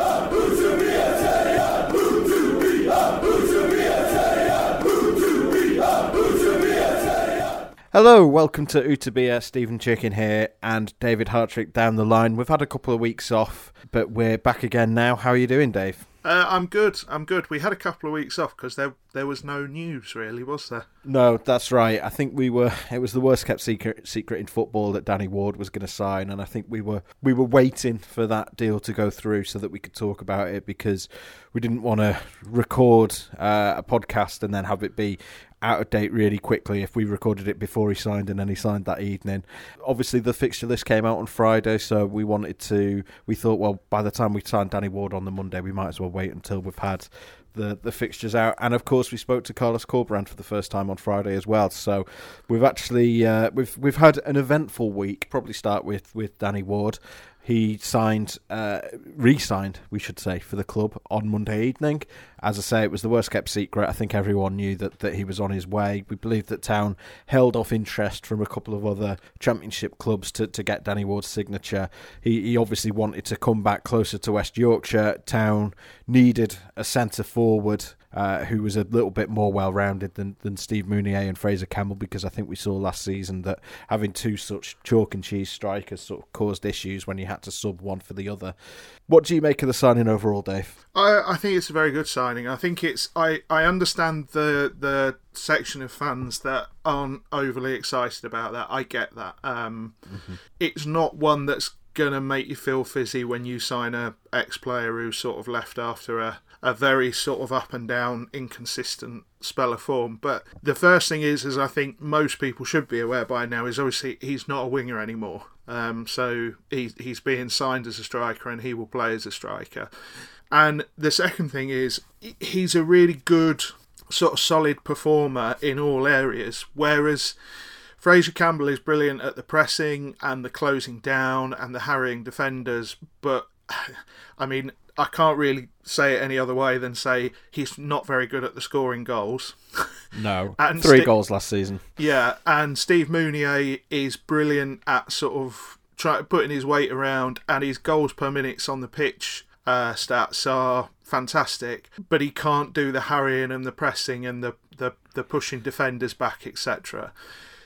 Hallelujah. Hello, welcome to Utabia. Steven Chicken here, and David Hartrick down the line. We've had a couple of weeks off, but we're back again now. How are you doing, Dave? Uh, I'm good. I'm good. We had a couple of weeks off because there there was no news really, was there? No, that's right. I think we were. It was the worst kept secret secret in football that Danny Ward was going to sign, and I think we were we were waiting for that deal to go through so that we could talk about it because we didn't want to record uh, a podcast and then have it be out of date really quickly if we recorded it before he signed and then he signed that evening. Obviously, the fixture list came out on Friday, so we wanted to. We thought, well, by the time we signed Danny Ward on the Monday, we might as well wait until we've had the the fixtures out. And of course, we spoke to Carlos Corberán for the first time on Friday as well. So we've actually uh, we've we've had an eventful week. Probably start with with Danny Ward. He signed, uh, re-signed, we should say, for the club on Monday evening. As I say, it was the worst kept secret. I think everyone knew that, that he was on his way. We believe that Town held off interest from a couple of other Championship clubs to, to get Danny Ward's signature. He, he obviously wanted to come back closer to West Yorkshire. Town needed a centre forward uh, who was a little bit more well rounded than, than Steve Mounié and Fraser Campbell because I think we saw last season that having two such chalk and cheese strikers sort of caused issues when you had to sub one for the other. What do you make of the signing overall, Dave? I, I think it's a very good signing. I think it's I, I understand the the section of fans that aren't overly excited about that. I get that. Um, mm-hmm. It's not one that's gonna make you feel fizzy when you sign a ex player who's sort of left after a a very sort of up and down, inconsistent spell of form. But the first thing is, as I think most people should be aware by now, is obviously he's not a winger anymore. Um, so he, he's being signed as a striker and he will play as a striker. And the second thing is, he's a really good, sort of solid performer in all areas. Whereas Fraser Campbell is brilliant at the pressing and the closing down and the harrying defenders, but I mean, I can't really say it any other way than say he's not very good at the scoring goals. No, and three St- goals last season. Yeah, and Steve Mounié is brilliant at sort of try, putting his weight around, and his goals per minutes on the pitch uh, stats are fantastic. But he can't do the harrying and the pressing and the the, the pushing defenders back, etc.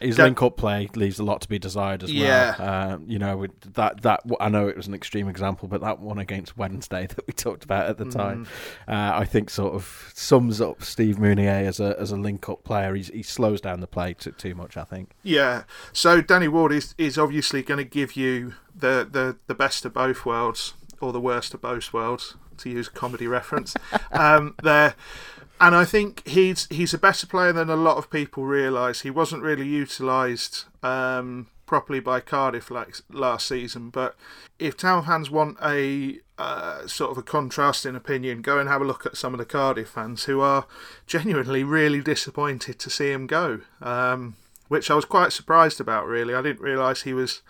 His link up play leaves a lot to be desired as yeah. well. Um, you know, that that I know it was an extreme example, but that one against Wednesday that we talked about at the time, mm. uh, I think sort of sums up Steve Mounié as a as a link up player. He's, he slows down the play too, too much, I think. Yeah. So Danny Ward is is obviously going to give you the, the the best of both worlds or the worst of both worlds, to use a comedy reference. um, there and I think he's he's a better player than a lot of people realise. He wasn't really utilised um, properly by Cardiff like last season. But if Town fans want a uh, sort of a contrasting opinion, go and have a look at some of the Cardiff fans who are genuinely really disappointed to see him go. Um, which I was quite surprised about. Really, I didn't realise he was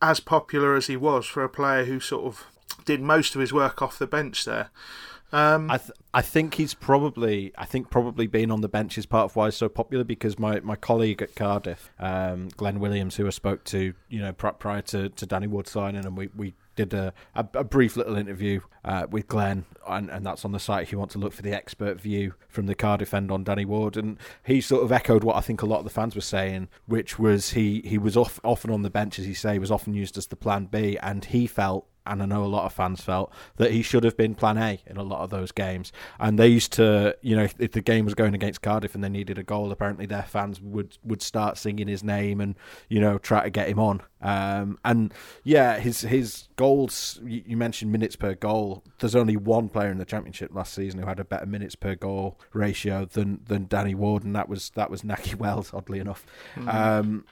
as popular as he was for a player who sort of did most of his work off the bench there. Um, I th- I think he's probably I think probably being on the bench is part of why he's so popular because my, my colleague at Cardiff, um, Glenn Williams, who I spoke to, you know, prior to, to Danny Ward signing, and we, we did a, a, a brief little interview uh, with Glenn, and, and that's on the site if you want to look for the expert view from the Cardiff end on Danny Ward. And he sort of echoed what I think a lot of the fans were saying, which was he, he was off, often on the bench, as you say, was often used as the plan B, and he felt and I know a lot of fans felt that he should have been plan A in a lot of those games. And they used to, you know, if the game was going against Cardiff and they needed a goal, apparently their fans would would start singing his name and you know try to get him on. Um, and yeah, his his goals. You mentioned minutes per goal. There's only one player in the championship last season who had a better minutes per goal ratio than than Danny Ward, and that was that was Nakhi Wells. Oddly enough. Mm. Um,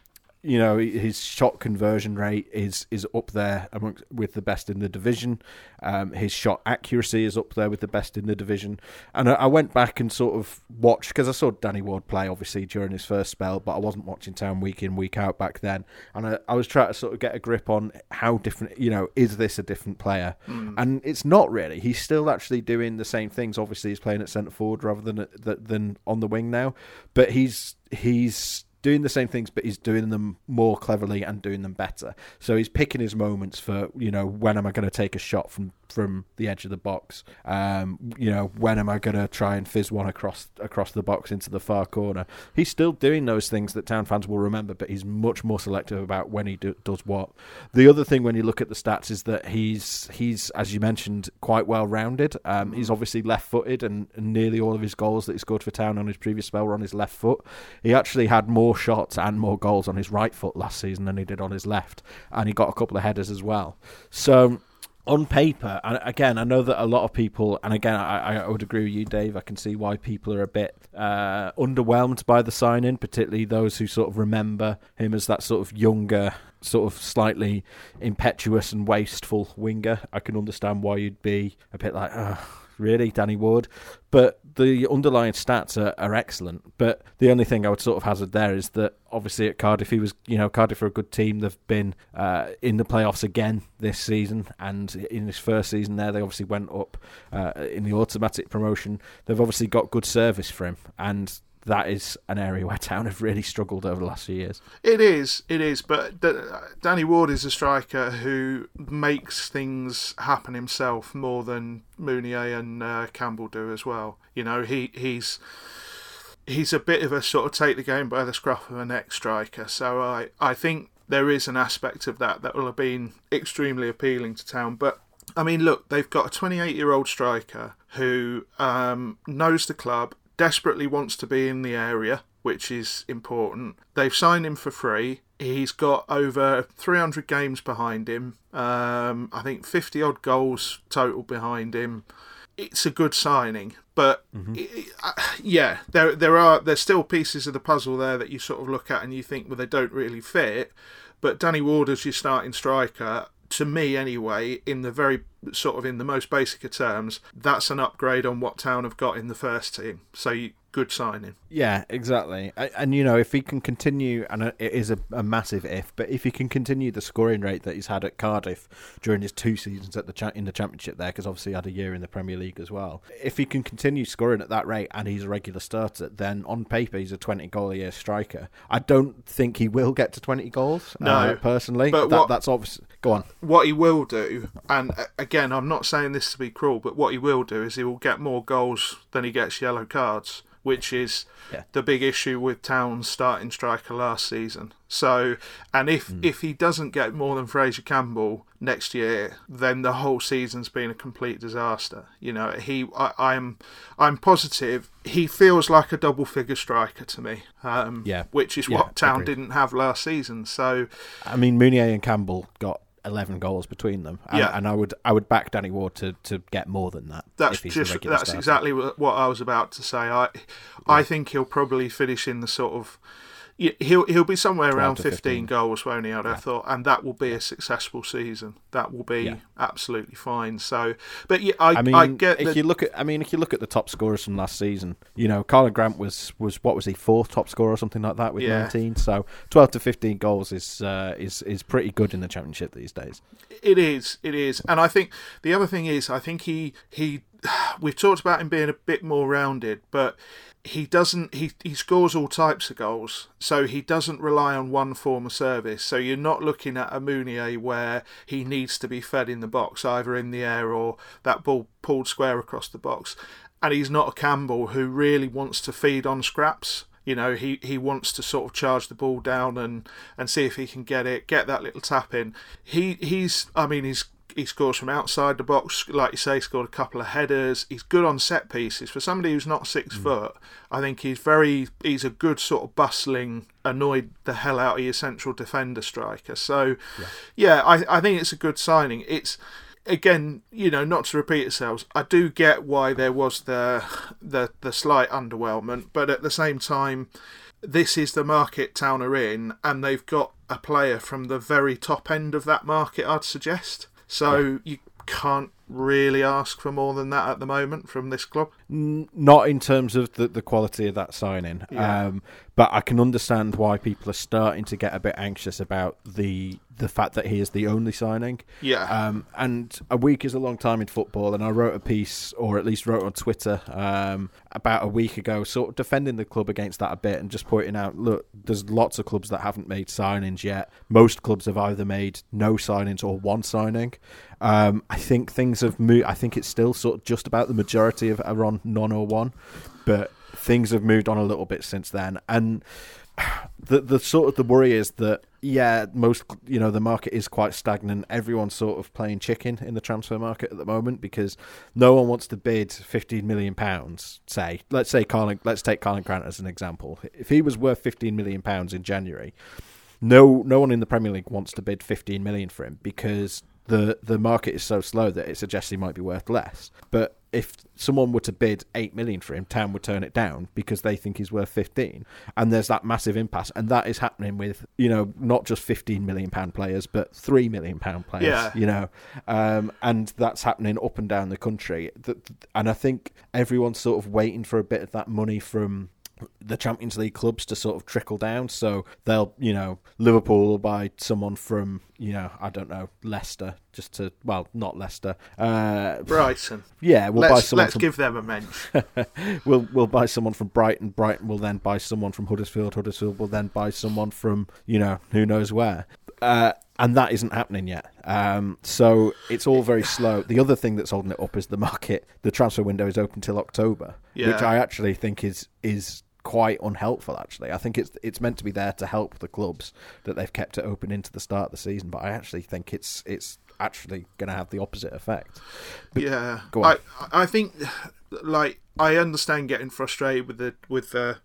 you know his shot conversion rate is is up there amongst with the best in the division. Um, his shot accuracy is up there with the best in the division. And I, I went back and sort of watched because I saw Danny Ward play obviously during his first spell, but I wasn't watching Town week in week out back then. And I, I was trying to sort of get a grip on how different you know is this a different player? Mm. And it's not really. He's still actually doing the same things. Obviously, he's playing at centre forward rather than than on the wing now, but he's he's doing the same things, but he's doing them more cleverly and doing them better. So he's picking his moments for you know when am I going to take a shot from from the edge of the box? Um, you know when am I going to try and fizz one across across the box into the far corner? He's still doing those things that town fans will remember, but he's much more selective about when he do, does what. The other thing when you look at the stats is that he's he's as you mentioned quite well rounded. Um, he's obviously left footed, and, and nearly all of his goals that he scored for town on his previous spell were on his left foot. He actually had more shots and more goals on his right foot last season than he did on his left, and he got a couple of headers as well. So on paper, and again, I know that a lot of people, and again, I, I would agree with you, Dave. I can see why people are a bit uh, underwhelmed by the signing, particularly those who sort of remember him as that sort of younger, sort of slightly impetuous and wasteful winger. I can understand why you'd be a bit like, really, Danny Ward. But the underlying stats are, are excellent. But the only thing I would sort of hazard there is that obviously at Cardiff, he was, you know, Cardiff are a good team. They've been uh, in the playoffs again this season, and in his first season there, they obviously went up uh, in the automatic promotion. They've obviously got good service for him, and that is an area where Town have really struggled over the last few years. It is, it is. But Danny Ward is a striker who makes things happen himself more than Mounié and uh, Campbell do as well. You know, he he's he's a bit of a sort of take the game by the scruff of a neck striker. So I I think there is an aspect of that that will have been extremely appealing to Town, but. I mean, look, they've got a 28 year old striker who um, knows the club, desperately wants to be in the area, which is important. They've signed him for free. He's got over 300 games behind him. Um, I think 50 odd goals total behind him. It's a good signing, but mm-hmm. it, uh, yeah, there there are there's still pieces of the puzzle there that you sort of look at and you think, well, they don't really fit. But Danny Ward as your starting striker, to me anyway, in the very sort of in the most basic of terms, that's an upgrade on what Town have got in the first team. So you, good signing. Yeah, exactly. And, and, you know, if he can continue, and it is a, a, massive if, but if he can continue the scoring rate that he's had at Cardiff during his two seasons at the cha- in the Championship there, because obviously he had a year in the Premier League as well. If he can continue scoring at that rate and he's a regular starter, then on paper he's a 20 goal a year striker. I don't think he will get to 20 goals. Uh, no, uh, personally, but that, what, that's obvious. Go on. What he will do, and again, I'm not saying this to be cruel, but what he will do is he will get more goals than he gets yellow cards which is yeah. the big issue with Town's starting striker last season. So, and if mm. if he doesn't get more than Fraser Campbell next year, then the whole season's been a complete disaster. You know, he I, I'm I'm positive he feels like a double figure striker to me. Um, yeah, which is yeah, what Town didn't have last season. So, I mean, Mounié and Campbell got 11 goals between them. And, yeah. and I would I would back Danny Ward to, to get more than that. That's just that's starter. exactly what I was about to say. I yeah. I think he'll probably finish in the sort of he'll he'll be somewhere around 15, 15, goals, won't he? I'd have thought, and that will be a successful season. That will be yeah. absolutely fine. So, but yeah, I, I mean, I get if you look at, I mean, if you look at the top scorers from last season, you know, Karlan Grant was was what was he fourth top scorer or something like that with yeah. 19. So, 12 to 15 goals is uh, is is pretty good in the championship these days. It is, it is, and I think the other thing is, I think he he we've talked about him being a bit more rounded, but he doesn't he, he scores all types of goals so he doesn't rely on one form of service. So you're not looking at a Mounié where he needs to be fed in the box either in the air or that ball pulled square across the box. And he's not a Campbell who really wants to feed on scraps. You know he, he wants to sort of charge the ball down and, and see if he can get it get that little tap in. He he's I mean he's he scores from outside the box, like you say, scored a couple of headers. He's good on set pieces. For somebody who's not six mm. foot, I think he's very he's a good sort of bustling, annoyed the hell out of your central defender striker. So, yeah, yeah I, I think it's a good signing. It's again, you know, not to repeat ourselves, I do get why there was the the the slight underwhelmment, but at the same time, this is the market Town are in, and they've got a player from the very top end of that market. I'd suggest. So you can't really ask for more than that at the moment from this club. Not in terms of the, the quality of that signing, yeah. um, but I can understand why people are starting to get a bit anxious about the the fact that he is the only signing. Yeah. Um, and a week is a long time in football, and I wrote a piece, or at least wrote on Twitter um, about a week ago, sort of defending the club against that a bit, and just pointing out, look, there's lots of clubs that haven't made signings yet. Most clubs have either made no signings or one signing. Um, I think things have moved. I think it's still sort of just about the majority of are on none or one, but things have moved on a little bit since then, and the the sort of the worry is that yeah, most you know the market is quite stagnant. Everyone's sort of playing chicken in the transfer market at the moment because no one wants to bid fifteen million pounds. Say, let's say Carling, let's take Karlan Grant as an example. If he was worth fifteen million pounds in January, no no one in the Premier League wants to bid fifteen million for him because the the market is so slow that it suggests he might be worth less. But if someone were to bid eight million for him, Town would turn it down because they think he's worth fifteen, and there's that massive impasse, and that is happening with you know not just fifteen million pound players, but three million pound players. Yeah. You know, um, and that's happening up and down the country. And I think everyone's sort of waiting for a bit of that money from the Champions League clubs to sort of trickle down. So they'll, you know, Liverpool will buy someone from, you know, I don't know, Leicester, just to, well, not Leicester, uh, Brighton. Yeah, we'll let's, buy someone. Let's from, give them a mention. we'll we'll buy someone from Brighton. Brighton will then buy someone from Huddersfield. Huddersfield will then buy someone from, you know, who knows where. Uh, and that isn't happening yet. Um, so it's all very slow. The other thing that's holding it up is the market. The transfer window is open till October, Yeah. which I actually think is is quite unhelpful. Actually, I think it's it's meant to be there to help the clubs that they've kept it open into the start of the season. But I actually think it's it's actually going to have the opposite effect. yeah, go on. I I think like I understand getting frustrated with the with the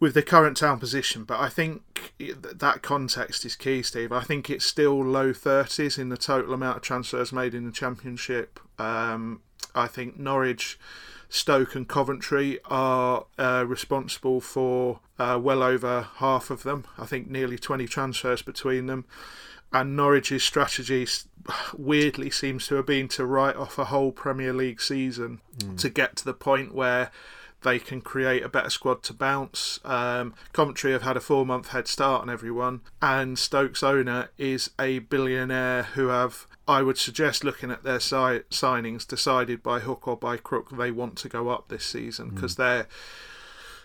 with the current town position, but I think that context is key, Steve. I think it's still low thirties in the total amount of transfers made in the championship. Um, I think Norwich, Stoke, and Coventry are uh, responsible for uh, well over half of them. I think nearly twenty transfers between them and Norwich's strategy weirdly seems to have been to write off a whole Premier League season to get to the point where they can create a better squad to bounce. Um, Coventry have had a four month head start on everyone, and Stokes' owner is a billionaire who have. I would suggest looking at their si- signings, decided by hook or by crook they want to go up this season because they're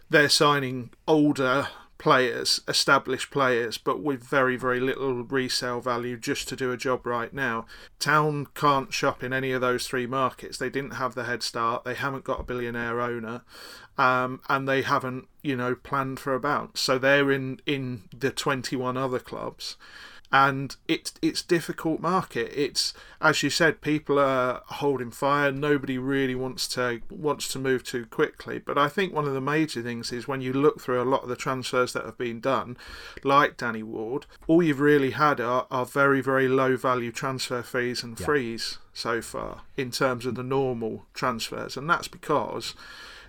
they're signing older players, established players, but with very, very little resale value just to do a job right now. Town can't shop in any of those three markets. They didn't have the head start. They haven't got a billionaire owner. Um, and they haven't, you know, planned for a bounce. So they're in, in the 21 other clubs and it's it's difficult market. It's as you said, people are holding fire. Nobody really wants to wants to move too quickly. But I think one of the major things is when you look through a lot of the transfers that have been done, like Danny Ward, all you've really had are, are very very low value transfer fees and frees so far in terms of the normal transfers, and that's because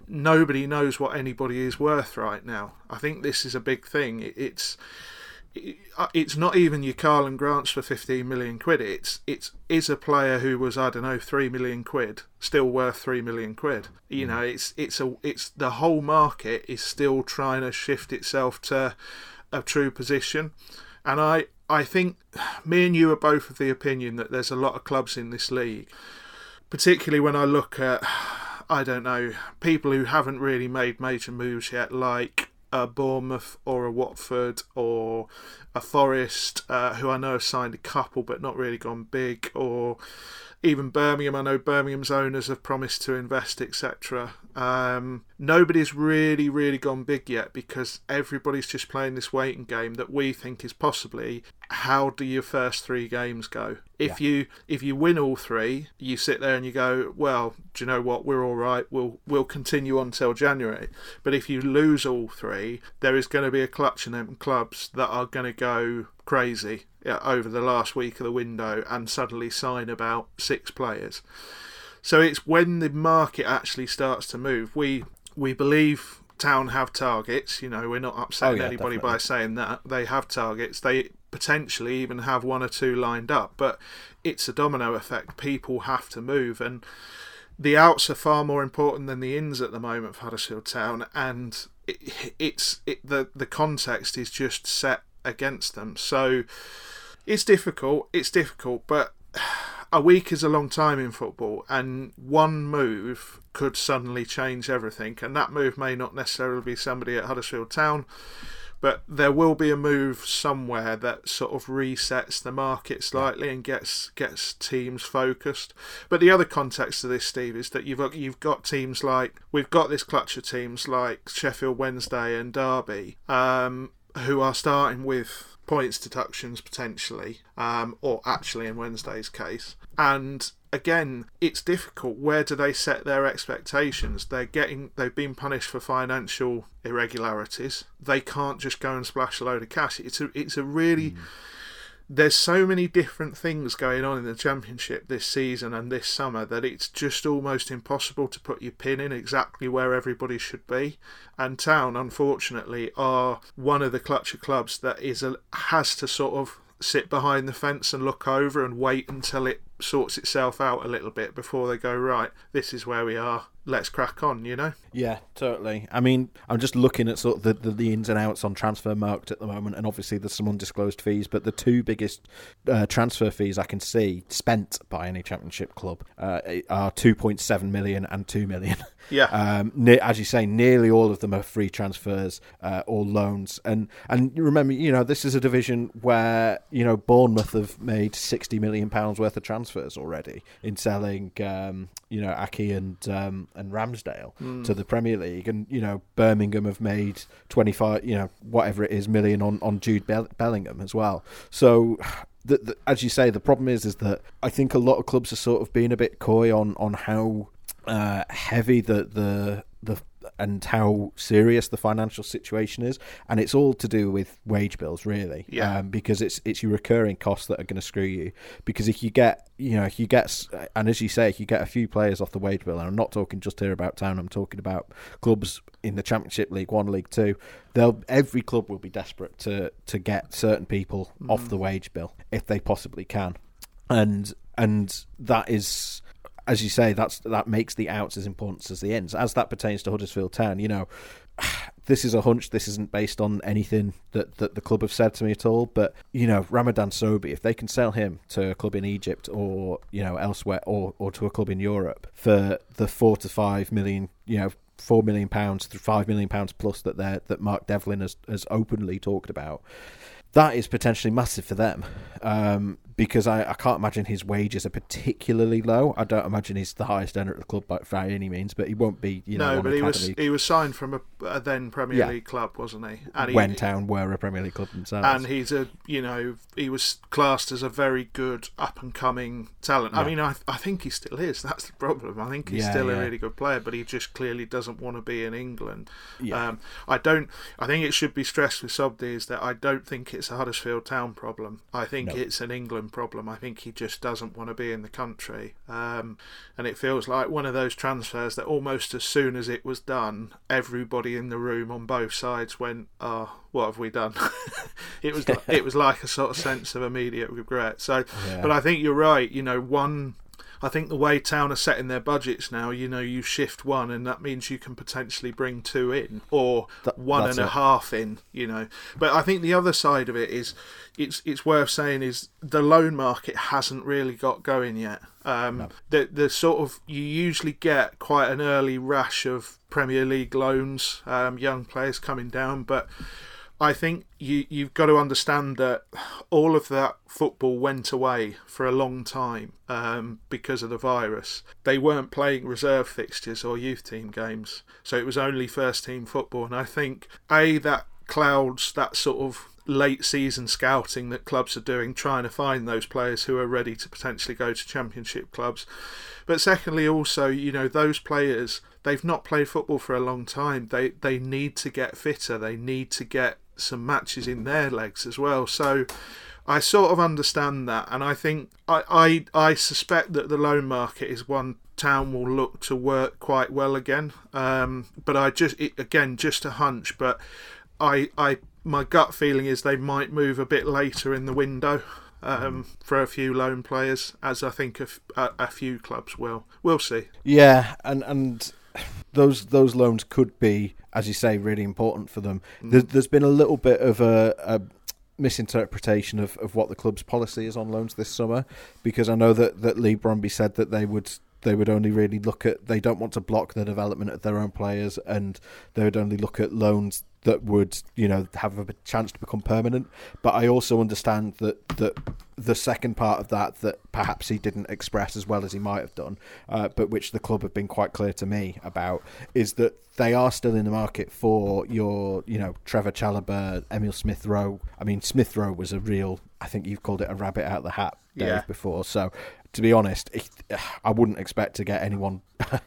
nobody knows what anybody is worth right now. I think this is a big thing. It, it's it- Uh, it's not even your Karlan Grants for 15 million quid. It's it's is a player who was I don't know 3 million quid still worth 3 million quid. You mm. know, it's it's a it's the whole market is still trying to shift itself to a true position. And I I think me and you are both of the opinion that there's a lot of clubs in this league particularly when I look at, I don't know, people who haven't really made major moves yet, like a Bournemouth or a Watford or a Forest, uh, who I know have signed a couple but not really gone big, or even Birmingham. I know Birmingham's owners have promised to invest, etc. Um, nobody's really, really gone big yet because everybody's just playing this waiting game that we think is possibly how do your first three games go? If you if you win all three, you sit there and you go, well, do you know what? We're all right. We'll we'll continue on till January. But if you lose all three, there is going to be a clutch in them clubs that are going to go crazy over the last week of the window and suddenly sign about six players. So it's when the market actually starts to move. We we believe Town have targets. You know, we're not upsetting Oh, yeah, anybody definitely. by saying that they have targets. They potentially even have one or two lined up, but it's a domino effect. People have to move, and the outs are far more important than the ins at the moment for Huddersfield Town, and it, it's it, the the context is just set against them. So It's difficult. It's difficult, but a week is a long time in football, and one move could suddenly change everything. And that move may not necessarily be somebody at Huddersfield Town, but there will be a move somewhere that sort of resets the market slightly and gets gets teams focused. But the other context to this, Steve, is that you've got, you've got teams like we've got this clutch of teams like Sheffield Wednesday and Derby, um, who are starting with points deductions potentially, um, or actually in Wednesday's case. And again, it's difficult. Where do they set their expectations? They're getting they've been punished for financial irregularities. They can't just go and splash a load of cash. It's a it's a really mm there's so many different things going on in the championship this season and this summer that it's just almost impossible to put your pin in exactly where everybody should be. And Town, unfortunately, are one of the clutcher clubs that is a, has to sort of sit behind the fence and look over and wait until it sorts itself out a little bit before they go right. This is where we are let's crack on, you know? Yeah, totally. I mean, I'm just looking at sort of the, the, the ins and outs on Transfermarkt at the moment, and obviously there's some undisclosed fees, but the two biggest uh, transfer fees I can see spent by any championship club uh, are 2.7 million and 2 million. Yeah. Um, ne- as you say, nearly all of them are free transfers uh, or loans, and and remember, you know, this is a division where you know Bournemouth have made 60 million pounds worth of transfers already in selling, um, you know, Aké and um, and Ramsdale mm. to the Premier League, and you know Birmingham have made twenty five, you know whatever it is, million on on Jude Bellingham as well. So. The, the, as you say, the problem is is that I think a lot of clubs are sort of being a bit coy on on how uh, heavy the the the and how serious the financial situation is, and it's all to do with wage bills, really. Yeah. Um, because it's it's your recurring costs that are going to screw you. Because if you get, you know, if you get, and as you say, if you get a few players off the wage bill, and I'm not talking just here about town, I'm talking about clubs in the Championship, League One, League Two. They'll every club will be desperate to to get certain people mm. off the wage bill if they possibly can, and and that is as you say, that's that makes the outs as important as the ins. As that pertains to Huddersfield Town, you know, this is a hunch. This isn't based on anything that, that the club have said to me at all. But you know, Ramadan Sobhi, if they can sell him to a club in Egypt or you know elsewhere, or or to a club in Europe for the four to five million, you know, four million pounds to five million pounds plus that they that Mark Devlin has has openly talked about that is potentially massive for them um, because I, I, can't imagine his wages are particularly low. I don't imagine he's the highest earner at the club by, by any means, but he won't be. You know, no, but he was he was signed from a, a then Premier yeah. League club, wasn't he? And he, when Town were a Premier League club themselves, and he's a you know he was classed as a very good up and coming talent. Yeah. I mean, I I think he still is. That's the problem. I think he's yeah, still a really good player, but he just clearly doesn't want to be in England. Um, I don't. I think it should be stressed with Sobhi is that I don't think it's it's a Huddersfield Town problem. I think no. it's an England problem. I think he just doesn't want to be in the country. Um, and it feels like one of those transfers that almost as soon as it was done, everybody in the room on both sides went, "Oh, what have we done?" it was it was like a sort of sense of immediate regret. So, yeah. but I think you're right. You know, one I think the way Town are setting their budgets now, you know, you shift one, and that means you can potentially bring two in or that, one and a half in. You know, but I think the other side of it is, it's it's worth saying is the loan market hasn't really got going yet. Um, no. the the sort of you usually get quite an early rush of Premier League loans, um, young players coming down, but I think you you've got to understand that all of that football went away for a long time um, because of the virus. They weren't playing reserve fixtures or youth team games, so it was only first team football. And I think a that clouds that sort of late season scouting that clubs are doing, trying to find those players who are ready to potentially go to championship clubs. But secondly, also, you know, those players they've not played football for a long time. They they need to get fitter. They need to get some matches in their legs as well. So I sort of understand that, and I think I, I I suspect that the loan market is one town will look to work quite well again. Um, but I just it, again just a hunch, but I I my gut feeling is they might move a bit later in the window. Um, for a few loan players, as I think a, a, a few clubs will. We'll see. Yeah, and and those those loans could be, as you say, really important for them. Mm. There, has been a little bit of a, a misinterpretation of, of what the club's policy is on loans this summer, because I know that, that Leigh Bromby said that they would they would only really look at they don't want to block the development of their own players and they would only look at loans that would you know have a chance to become permanent. But I also understand that that the second part of that that perhaps he didn't express as well as he might have done, uh, but which the club have been quite clear to me about, is that they are still in the market for your you know Trevor Chalobah, Emil Smith Rowe. I mean Smith Rowe was a real. I think you've called it a rabbit out of the hat, Dave, yeah. before. So to be honest, I wouldn't expect to get anyone.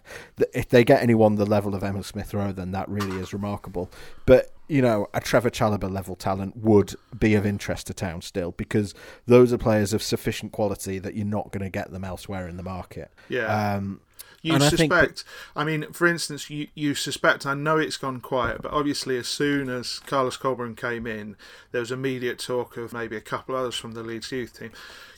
if they get anyone the level of Emil Smith Rowe, then that really is remarkable. But you know, a Trevor Chalobah level talent would be of interest to Town still because those are players of sufficient quality that you're not going to get them elsewhere in the market. Yeah. Um, you suspect. I, think, I mean, for instance, you, you suspect. I know it's gone quiet, but obviously, as soon as Carlos Corberán came in, there was immediate talk of maybe a couple others from the Leeds youth team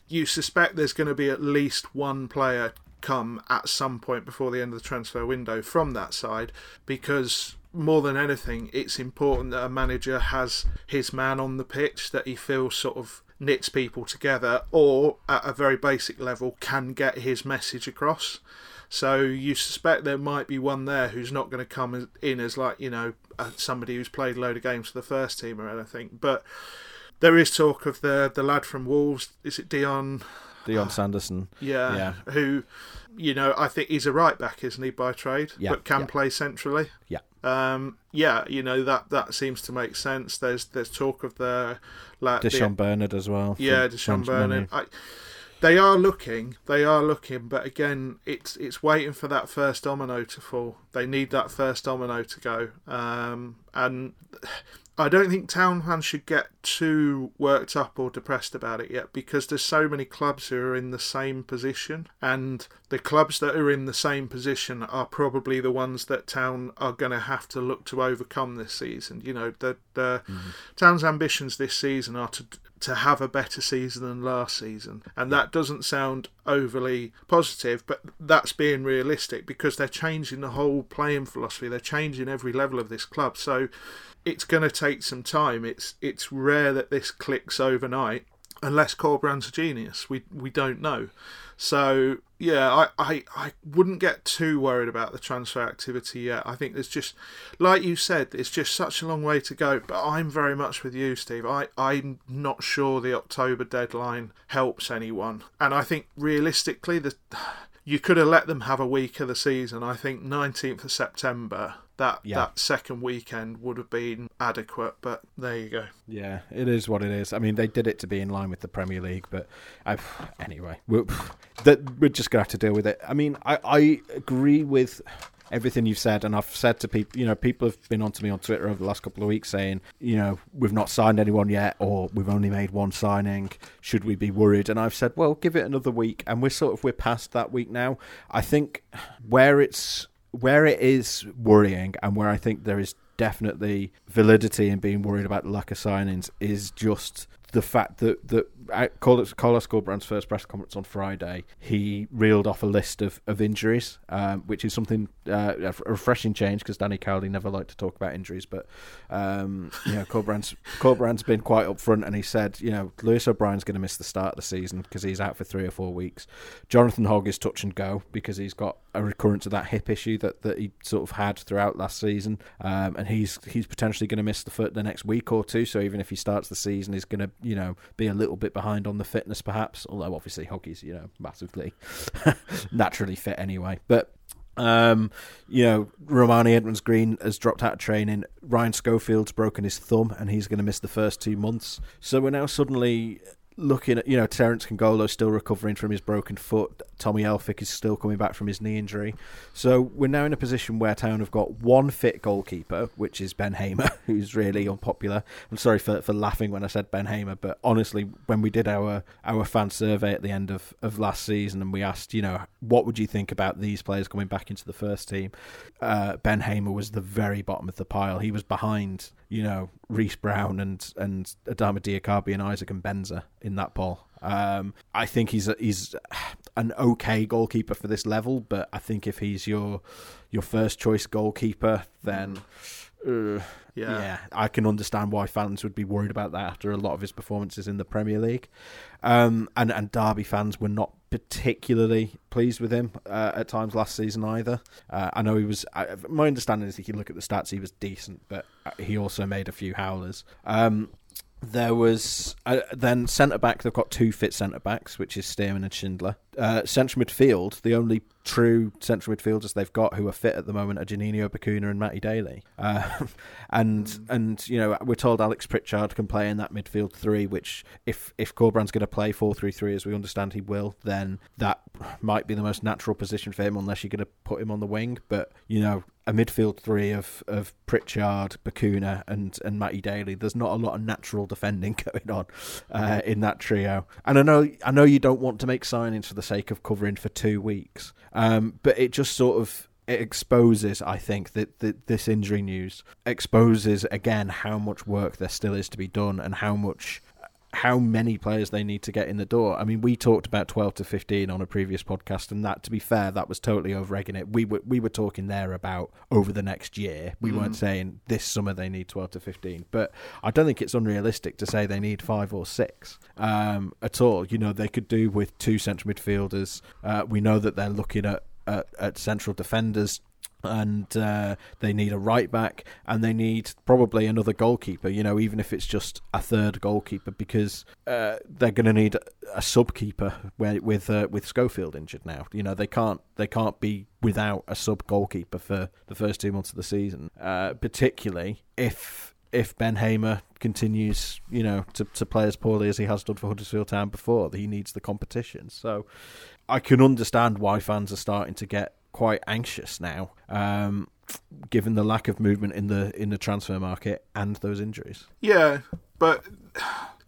you suspect there's going to be at least one player come at some point before the end of the transfer window from that side because more than anything it's important that a manager has his man on the pitch that he feels sort of knits people together or at a very basic level can get his message across. So you suspect there might be one there who's not going to come in as like you know uh, somebody who's played a load of games for the first team or anything but there is talk of the the lad from Wolves. Is it Dion? Dion Sanderson. Yeah, yeah. Who, you know, I think he's a right back, isn't he, by trade? Yeah. But can yeah. play centrally. Yeah. Um, yeah, you know that that seems to make sense. There's there's talk of the like Di'Shon Bernard as well. Yeah, Di'Shon Bernard. I, they are looking, they are looking, but again, it's it's waiting for that first domino to fall. They need that first domino to go, um, and I don't think Town fans should get too worked up or depressed about it yet because there's so many clubs who are in the same position, and the clubs that are in the same position are probably the ones that Town are going to have to look to overcome this season. You know, the, the mm-hmm. Town's ambitions this season are to to have a better season than last season, and that doesn't sound overly positive, but that's being realistic because they're changing the whole playing philosophy. They're changing every level of this club, so it's going to take some time. It's it's rare that this clicks overnight, unless Corberán's a genius. We we don't know. So yeah, I, I, I wouldn't get too worried about the transfer activity yet. I think there's just, like you said, it's just such a long way to go. But I'm very much with you, Steve. I, I'm not sure the October deadline helps anyone. And I think realistically, the you could have let them have a week of the season. I think 19th of September that yeah. that second weekend would have been adequate. But there you go. Yeah, it is what it is. I mean, they did it to be in line with the Premier League, but I've, anyway, we're, that we're just gonna have to deal with it. I mean, I, I agree with everything you've said, and I've said to people, you know, people have been onto me on Twitter over the last couple of weeks saying, you know, we've not signed anyone yet, or we've only made one signing. Should we be worried? And I've said, well, give it another week, and we're sort of we're past that week now. I think where it's where it is worrying and where I think there is definitely validity in being worried about the lack of signings is just the fact that that at Carlos, Corberán's first press conference on Friday, he reeled off a list of, of injuries, um, which is something uh, a refreshing change because Danny Cowley never liked to talk about injuries. But um, you know, Corberán's Corberán's been quite upfront, and he said, you know, Lewis O'Brien's going to miss the start of the season because he's out for three or four weeks. Jonathan Hogg is touch and go because he's got a recurrence of that hip issue that, that he sort of had throughout last season, um, and he's he's potentially going to miss the foot the next week or two. So even if he starts the season, he's going to you know be a little bit behind on the fitness, perhaps. Although obviously Hoggy's you know massively naturally fit anyway, but. Um, you know, Rarmani Edmonds Green has dropped out of training. Ryan Schofield's broken his thumb and he's going to miss the first two months. So we're now suddenly looking at, you know, Terence Kongolo still recovering from his broken foot. Tommy Elphick is still coming back from his knee injury. So we're now in a position where Town have got one fit goalkeeper, which is Ben Hamer, who's really unpopular. I'm sorry for, for laughing when I said Ben Hamer, but honestly, when we did our, our fan survey at the end of, of last season and we asked, you know, what would you think about these players coming back into the first team, uh, Ben Hamer was the very bottom of the pile. He was behind, you know, Reece Brown and, and Adama Diakhaby and Isaac Mbenza in that poll. Um, I think he's a, he's an okay goalkeeper for this level, but I think if he's your your first choice goalkeeper, then uh, yeah. yeah. I can understand why fans would be worried about that after a lot of his performances in the Premier League. Um, and, and Derby fans were not particularly pleased with him uh, at times last season either. Uh, I know he was. My understanding is if you look at the stats, he was decent, but uh, he also made a few howlers. Um, there was uh, then centre back. They've got two fit centre backs, which is Stearman and Schindler. Uh, central midfield, the only true central midfielders they've got who are fit at the moment are Juninho Bacuna and Matty Daly. Uh, and mm. and you know we're told Alex Pritchard can play in that midfield three, which if if Corberán's going to play four three three as we understand he will, then that might be the most natural position for him unless you're going to put him on the wing. But you know a midfield three of, of Pritchard, Bacuna, and and Matty Daly. There's not a lot of natural defending going on uh, in that trio. And I know I know you don't want to make signings for the sake of covering for two weeks, um, but it just sort of it exposes, I think, that, that this injury news exposes again how much work there still is to be done and how much how many players they need to get in the door. I mean, we talked about 12 to 15 on a previous podcast, and that, to be fair, that was totally over egging it. We were, we were talking there about over the next year. We mm. weren't saying this summer they need 12 to 15, but I don't think it's unrealistic to say they need five or six um, at all. You know, they could do with two central midfielders. Uh, we know that they're looking at, at, at central defenders and uh, they need a right back and they need probably another goalkeeper you know even if it's just a third goalkeeper because uh, they're going to need a sub keeper with uh, with Schofield injured now you know they can't they can't be without a sub goalkeeper for the first two months of the season uh, particularly if if Ben Hamer continues, you know, to, to play as poorly as he has done for Huddersfield Town before, he needs the competition. So I can understand why fans are starting to get quite anxious now, um, given the lack of movement in the in the transfer market and those injuries. Yeah, but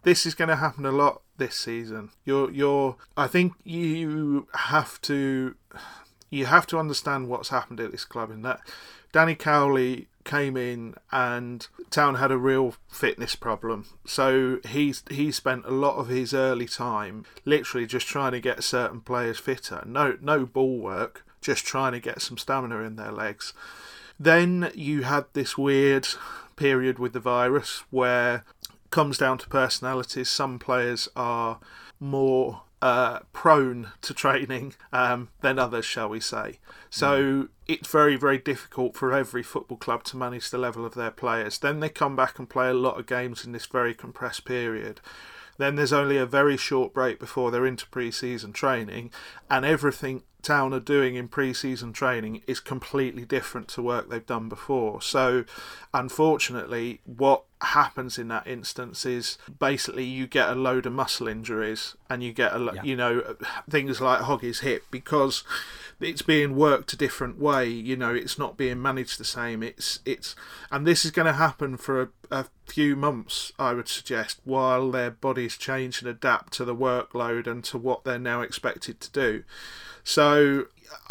this is going to happen a lot this season. You're you're. I think you have to you have to understand what's happened at this club in that Danny Cowley came in and Town had a real fitness problem. So he's he spent a lot of his early time literally just trying to get certain players fitter. No no ball work just trying to get some stamina in their legs. Then you had this weird period with the virus where comes down to personalities. Some players are more uh, prone to training um, than others, shall we say. So mm. it's very, very difficult for every football club to manage the level of their players. Then they come back and play a lot of games in this very compressed period. Then there's only a very short break before they're into pre season training, and everything Town are doing in pre-season training is completely different to work they've done before. So, unfortunately, what happens in that instance is basically you get a load of muscle injuries and you get a yeah. you know things like Hoggy's hip because it's being worked a different way. You know, it's not being managed the same. It's it's and this is going to happen for a, a few months, I would suggest, while their bodies change and adapt to the workload and to what they're now expected to do. So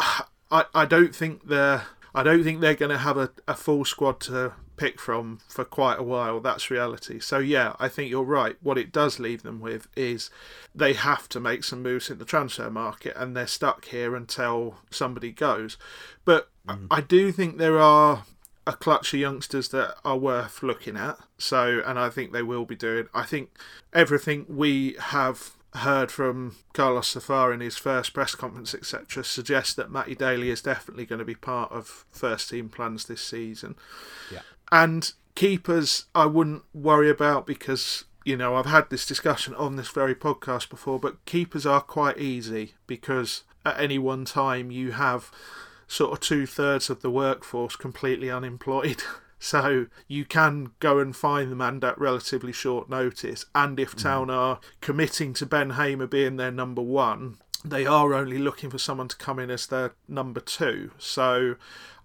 I, I don't think they're I don't think they're going to have a, a full squad to pick from for quite a while. That's reality. So yeah, I think you're right. What it does leave them with is they have to make some moves in the transfer market, and they're stuck here until somebody goes. But mm. I do think there are a clutch of youngsters that are worth looking at. So, and I think they will be doing. I think everything we have heard from Carlos so far in his first press conference, etc., suggests that Matty Daly is definitely going to be part of first team plans this season. Yeah. And keepers, I wouldn't worry about because you know I've had this discussion on this very podcast before, but keepers are quite easy because at any one time you have sort of two thirds of the workforce completely unemployed. So you can go and find them and at relatively short notice. And if mm. Town are committing to Ben Hamer being their number one, they are only looking for someone to come in as their number two. So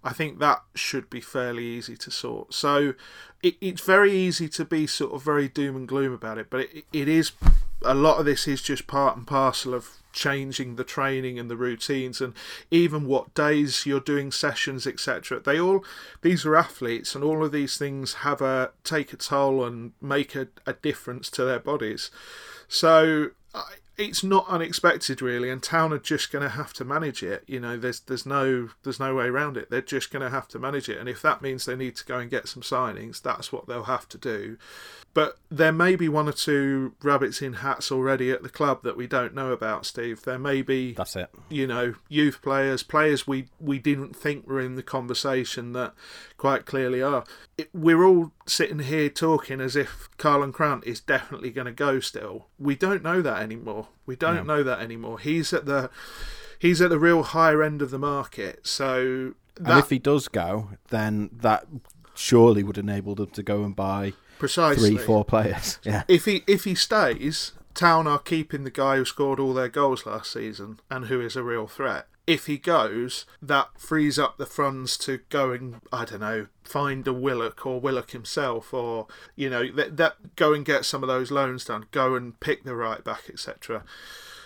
I think that should be fairly easy to sort. So it, it's very easy to be sort of very doom and gloom about it, but it, it is a lot of this is just part and parcel of changing the training and the routines and even what days you're doing sessions etc they all these are athletes and all of these things have a take a toll and make a, a difference to their bodies. So it's not unexpected really, and Town are just going to have to manage it. You know, there's there's no there's no way around it. They're just going to have to manage it, and if that means they need to go and get some signings, that's what they'll have to do. But there may be one or two rabbits in hats already at the club that we don't know about, Steve. There may be That's it. you know, youth players, players we, we didn't think were in the conversation that quite clearly are. It, we're all sitting here talking as if Karlan Grant is definitely going to go still. We don't know that anymore. We don't No. know that anymore. He's at the he's at the real higher end of the market. So and if he does go, then that surely would enable them to go and buy precisely three, four players. Yeah. if he if he stays, Town are keeping the guy who scored all their goals last season and who is a real threat. If he goes, that frees up the funds to go and I don't know find a Willock or Willock himself, or you know that, that go and get some of those loans done, go and pick the right back, etc.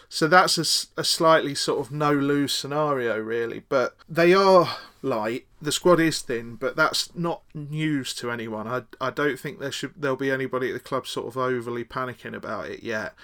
So that's a slightly sort of no lose scenario, really. But they are light. The squad is thin, but that's not news to anyone. I, I don't think there should there'll be anybody at the club sort of overly panicking about it yet.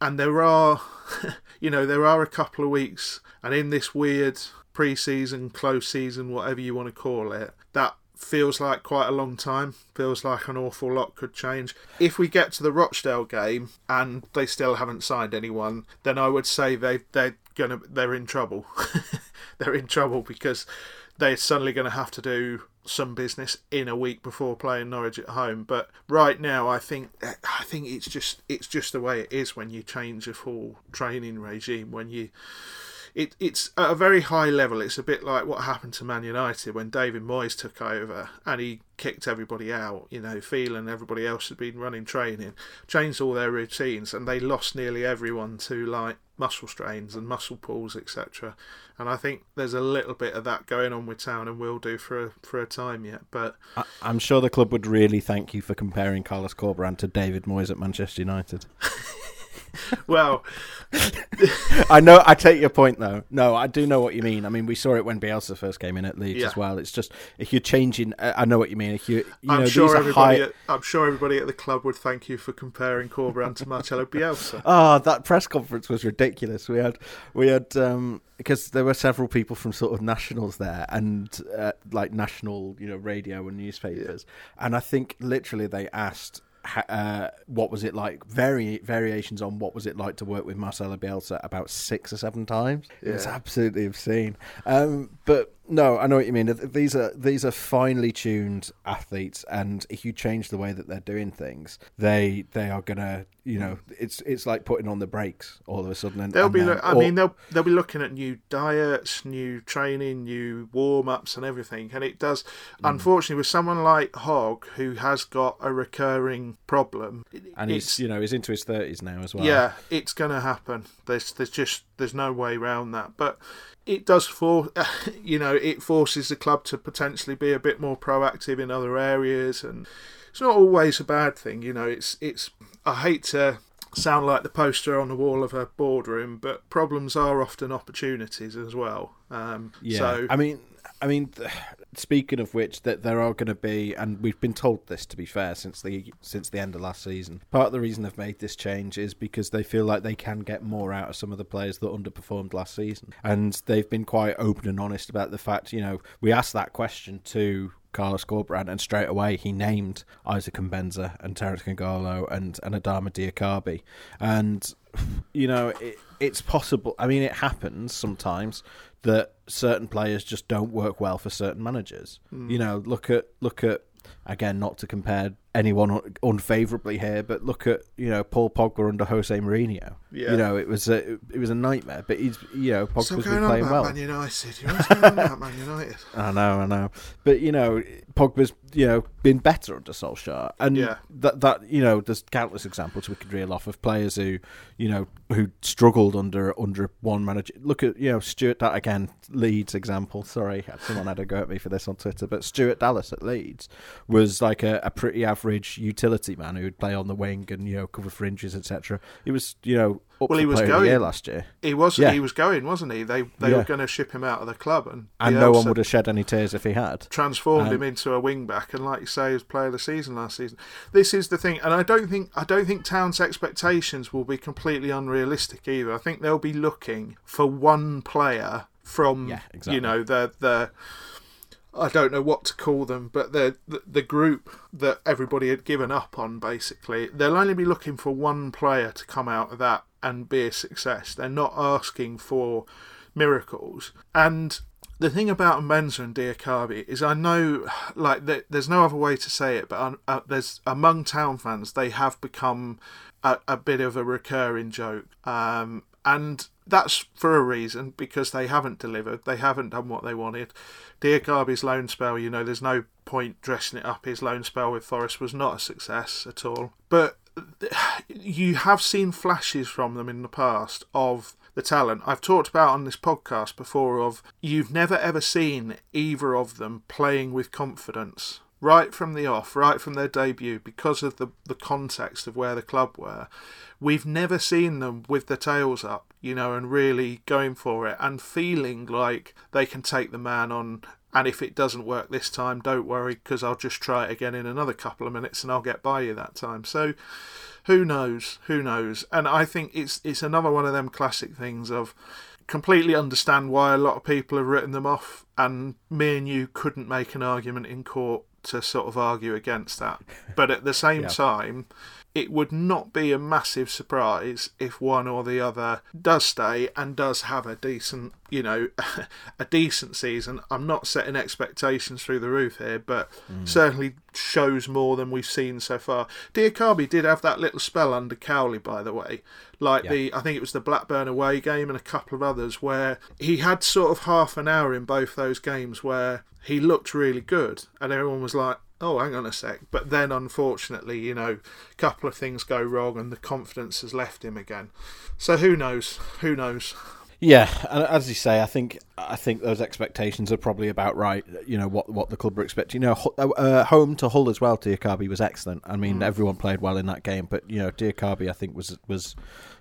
And there are, you know, there are a couple of weeks, and in this weird pre-season, close season, whatever you want to call it, that feels like quite a long time. Feels like an awful lot could change. If we get to the Rochdale game and they still haven't signed anyone, then I would say they they're gonna they're in trouble. they're in trouble because they're suddenly going to have to do some business in a week before playing Norwich at home. But right now, I think I think it's just it's just the way it is when you change a full training regime. When you it, it's at a very high level. It's a bit like what happened to Man United when David Moyes took over and he kicked everybody out. You know, and everybody else had been running training, changed all their routines, and they lost nearly everyone to like muscle strains and muscle pulls, etc. And I think there's a little bit of that going on with Town and will do for a, for a time yet. But I, I'm sure the club would really thank you for comparing Carlos Corberan to David Moyes at Manchester United. well, I know. I take your point, though. No, I do know what you mean. I mean, we saw it when Bielsa first came in at Leeds Yeah. as well. It's just if you're changing. I I know what you mean. If you, you I'm know, sure everybody. high. At, I'm sure everybody at the club would thank you for comparing Corberan to Marcelo Bielsa. Oh, that press conference was ridiculous. We had we had um because there were several people from sort of nationals there and uh, like national, you know, radio and newspapers. And I think literally they asked uh, what was it like vari- variations on what was it like to work with Marcelo Bielsa about 6 or 7 times. Yeah. absolutely obscene. Um but no, I know what you mean. These are these are finely tuned athletes, and if you change the way that they're doing things, they they are gonna, you know, it's it's like putting on the brakes all of a sudden. And, They'll and be. Lo- I mean, they'll they'll be looking at new diets, new training, new warm ups, and everything. And it does. Mm. Unfortunately, with someone like Hogg, who has got a recurring problem, and he's you know he's into his thirties now as well. yeah, it's going to happen. There's there's just there's no way around that. But it does for you know it forces the club to potentially be a bit more proactive in other areas, and it's not always a bad thing. You know, it's it's. I hate to sound like the poster on the wall of a boardroom, but problems are often opportunities as well. Um, Yeah, So I mean, I mean, speaking of which, that there are going to be, and we've been told this to be fair since the since the end of last season. Part of the reason they've made this change is because they feel like they can get more out of some of the players that underperformed last season, and they've been quite open and honest about the fact. You know, we asked that question to Carlos Corberan, and straight away he named Isaac Mbenza and Terence Kongolo and and Adama Diakhaby, and you know it, it's possible. I mean, it happens sometimes that certain players just don't work well for certain managers. Hmm. You know, look at look at again, not to compare anyone unfavorably here, but look at you know Paul Pogba under Jose Mourinho. Yeah. You know, it was a it was a nightmare, but he's you know Pogba's going been playing well. Man United. You're always going on about Man United. I know, I know, but you know, Pogba's you know been better under Solskjaer, and Yeah. that that you know, there's countless examples we could reel off of players who you know who struggled under under one manager. Look at you know Stuart that again Leeds example. Sorry, someone had a go at me for this on Twitter, but Stuart Dallas at Leeds was like a, a pretty average utility man who would play on the wing and you know cover fringes, etc. He was you know up Well, he was player of the going. year last year, He was Yeah. he was going, wasn't he? They they Yeah. were going to ship him out of the club, and and no one would have shed any tears if he had. transformed Um, him into a wing back, and like you say, he was player of the season last season. This is the thing, and I don't think I don't think Town's expectations will be completely unrealistic either. I think they'll be looking for one player from Yeah, exactly. you know the the. I don't know what to call them, but the, the the group that everybody had given up on, basically, they'll only be looking for one player to come out of that and be a success. They're not asking for miracles. And the thing about Mbenza and Diakhaby is, I know, like, there's no other way to say it, but um, uh, there's among town fans, they have become a, a bit of a recurring joke. Um, and that's for a reason because they haven't delivered, they haven't done what they wanted. Diakhaby's loan spell, you know, there's no point dressing it up. His loan spell with Forest was not a success at all. But you have seen flashes from them in the past of the talent I've talked about on this podcast before of you've never ever seen either of them playing with confidence right from the off right from their debut because of the the context of where the club were we've never seen them with their tails up you know and really going for it and feeling like they can take the man on and if it doesn't work this time don't worry because I'll just try it again in another couple of minutes and I'll get by you that time so who knows? Who knows? And I think it's it's another one of them classic things of completely understand why a lot of people have written them off, and me and you couldn't make an argument in court to sort of argue against that. But at the same Yeah. time, it would not be a massive surprise if one or the other does stay and does have a decent, you know, a decent season. I'm not setting expectations through the roof here, but mm. certainly shows more than we've seen so far. Diakhaby did have that little spell under Cowley, by the way, like Yeah. the I think it was the Blackburn away game and a couple of others where he had sort of half an hour in both those games where he looked really good, and everyone was like. Oh, hang on a sec. But then, unfortunately, you know, a couple of things go wrong and the confidence has left him again. So who knows? Who knows? Yeah, and as you say, I think I think those expectations are probably about right. You know what what the club were expecting. You know, uh, uh, home to Hull as well. Diakhaby was excellent. I mean, everyone played well in that game, but you know, Diakhaby I think was was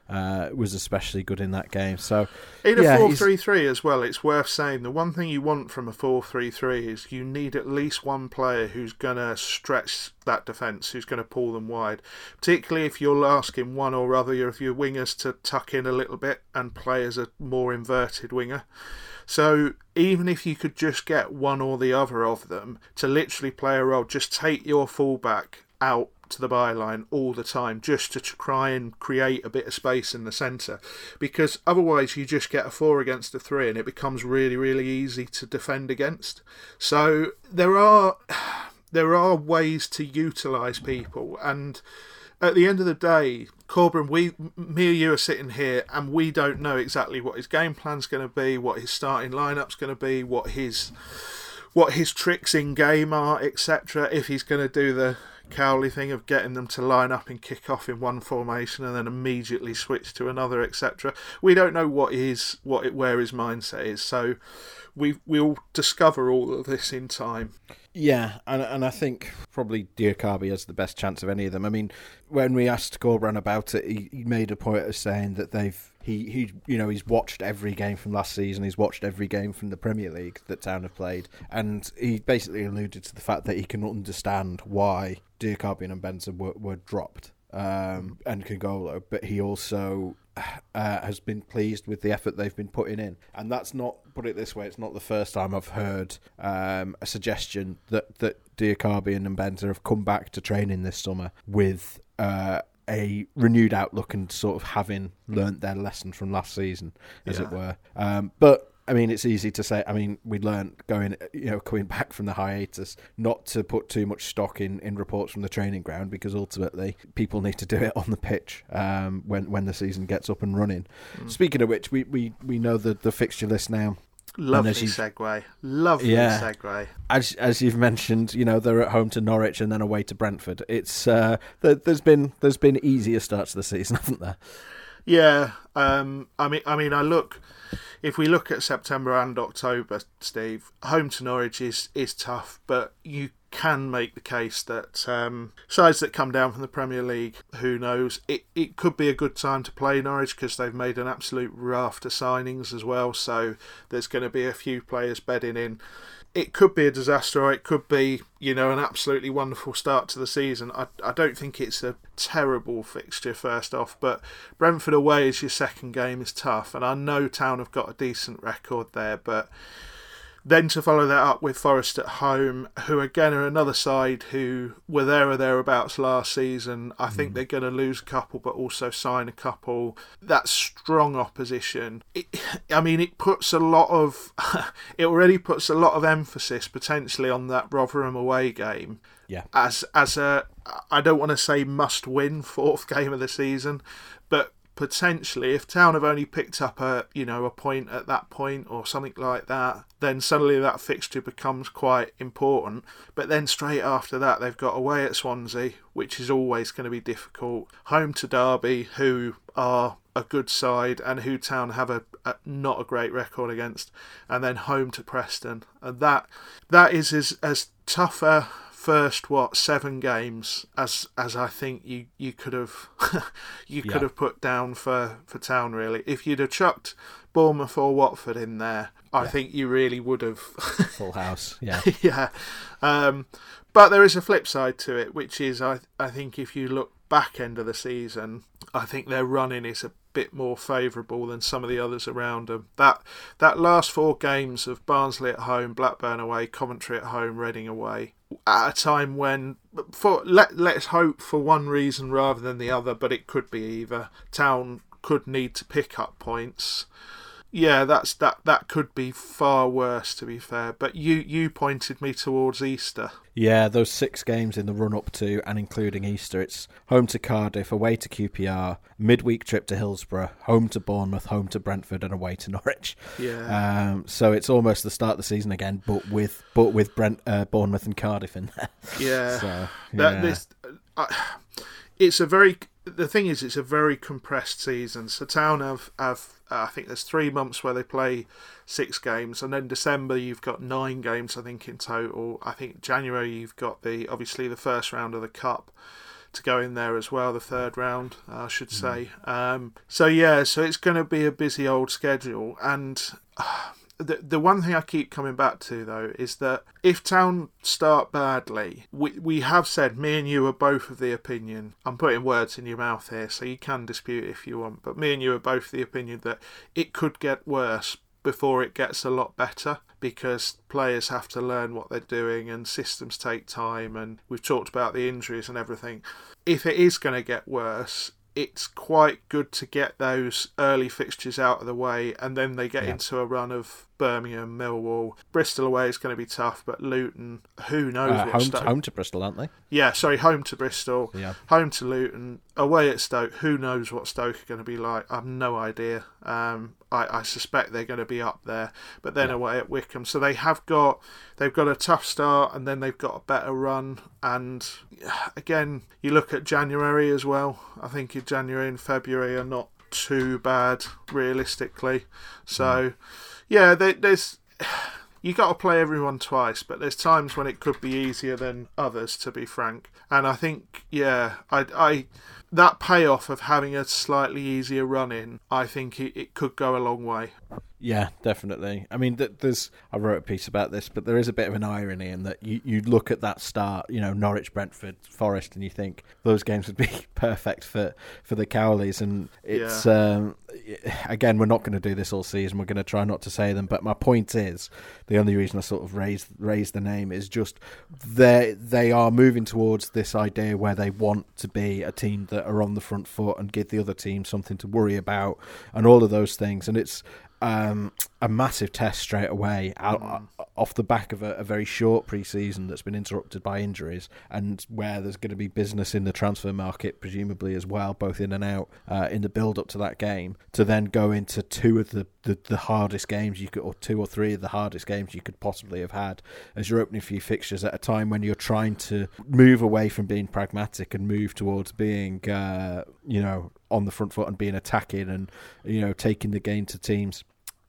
uh, was especially good in that game. So In a yeah, four he's- three three as well, it's worth saying the one thing you want from a four three three is you need at least one player who's gonna stretch that defence, who's gonna pull them wide. Particularly if you're asking one or other of your wingers to tuck in a little bit and play as a more inverted winger. So even if you could just get one or the other of them to literally play a role, just take your fullback out to the byline all the time just to try and create a bit of space in the centre because otherwise you just get a four against a three and it becomes really really easy to defend against so there are there are ways to utilise people and at the end of the day, Corberan, we, me or you are sitting here, and we don't know exactly what his game plan's going to be, what his starting lineup's going to be, what his what his tricks in game are, etc. If he's going to do the Cowley thing of getting them to line up and kick off in one formation and then immediately switch to another, etc. We don't know what his what it, where his mindset is, so we we'll discover all of this in time. Yeah, and and I think probably Diakhaby has the best chance of any of them. I mean, when we asked Corberan about it, he, he made a point of saying that they've he he you know he's watched every game from last season, he's watched every game from the Premier League that Town have played, and he basically alluded to the fact that he can understand why Diakhaby and Mbenza were, were dropped um, and Kongolo, but he also uh, has been pleased with the effort they've been putting in, and that's not put it this way. It's not the first time I've heard um, a suggestion that that Diakhaby and Mbenza have come back to training this summer with. Uh, a renewed outlook and sort of having learnt their lesson from last season, as it were. Um, but I mean, it's easy to say. I mean, we learned going, you know, coming back from the hiatus, not to put too much stock in, in reports from the training ground because ultimately people need to do it on the pitch um, when when the season gets up and running. Speaking of which, we, we, we know the the fixture list now. Lovely segue. Lovely Yeah. segue. As as you've mentioned, you know they're at home to Norwich and then away to Brentford. It's uh, there, there's been there's been easier starts to the season, haven't there? Yeah, um, I mean, I mean, I look. If we look at September and October, Steve, home to Norwich is is tough, but you can make the case that um, sides that come down from the Premier League, who knows, it, it could be a good time to play Norwich because they've made an absolute raft of signings as well. So there's going to be a few players bedding in it could be a disaster or it could be, you know, an absolutely wonderful start to the season. I, I don't think it's a terrible fixture first off, but Brentford away is your second game is tough, and I know Town have got a decent record there, but then to follow that up with Forest at home, who again are another side who were there or thereabouts last season. I think mm. they're going to lose a couple, but also sign a couple. That strong opposition. It, I mean, it puts a lot of. it already puts a lot of emphasis potentially on that Rotherham away game. Yeah. As as a, I don't want to say must win fourth game of the season, but potentially if town have only picked up a you know a point at that point or something like that then suddenly that fixture becomes quite important. But then straight after that they've got away at Swansea which is always going to be difficult. Home to Derby who are a good side and who town have a, a, not a great record against. And then home to Preston. And that that is as as tougher first what seven games as as I think you you could have you could yeah. have put down for for town really if you'd have chucked Bournemouth or Watford in there I yeah. think you really would have full house yeah yeah um, but there is a flip side to it which is I I think if you look back end of the season I think their running is a bit more favourable than some of the others around them. That that last four games of Barnsley at home, Blackburn away, Coventry at home, Reading away, at a time when for let let's hope for one reason rather than the other, but it could be either. Town could need to pick up points. Yeah, that's that. That could be far worse, to be fair. But you you pointed me towards Easter. Yeah, those six games in the run up to and including Easter. It's home to Cardiff, away to QPR, midweek trip to Hillsborough, home to Bournemouth, home to Brentford, and away to Norwich. Yeah. Um, so it's almost the start of the season again, but with but with Brent, uh, Bournemouth and Cardiff in there. Yeah. so, yeah. That, this, uh, it's a very the thing is, it's a very compressed season. So Town have, have uh, I think there's three months where they play six games, and then December you've got nine games, I think in total. I think January you've got the obviously the first round of the cup to go in there as well, the third round, I should mm. say. Um, so yeah, so it's going to be a busy old schedule, and. Uh, the the one thing I keep coming back to though is that if Town start badly, we we have said me and you are both of the opinion. I'm putting words in your mouth here, so you can dispute if you want, but me and you are both the opinion that it could get worse before it gets a lot better because players have to learn what they're doing and systems take time and we've talked about the injuries and everything. If it is going to get worse, it's quite good to get those early fixtures out of the way and then they get yeah. into a run of Birmingham, Millwall. Bristol away is going to be tough, but Luton, who knows? Uh, home, to, home to Bristol, aren't they? Yeah, sorry, home to Bristol, yeah. home to Luton, away at Stoke. Who knows what Stoke are going to be like? I have no idea. Um, I, I, suspect they're going to be up there, but then yeah. away at Wycombe, So they have got they've got a tough start, and then they've got a better run. And again, you look at January as well. I think in January and February are not too bad realistically. So. Mm yeah, there, there's you got to play everyone twice, but there's times when it could be easier than others, to be frank. And I think, yeah, I, I that payoff of having a slightly easier run in, I think it, it could go a long way. Yeah, definitely. I mean, there's I wrote a piece about this, but there is a bit of an irony in that you, you look at that start, you know, Norwich, Brentford, Forest, and you think those games would be perfect for, for the Cowleys. And it's, yeah. um, again, we're not going to do this all season. We're going to try not to say them. But my point is, the only reason I sort of raised, raised the name is just they, they are moving towards this idea where they want to be a team that are on the front foot and give the other team something to worry about and all of those things. And it's, um, a massive test straight away. Mm. off the back of a, a very short pre-season that's been interrupted by injuries, and where there's going to be business in the transfer market, presumably as well, both in and out uh, in the build up to that game, to then go into two of the, the, the hardest games you could, or two or three of the hardest games you could possibly have had as you're opening a few fixtures at a time when you're trying to move away from being pragmatic and move towards being, uh, you know, on the front foot and being attacking and you know taking the game to teams.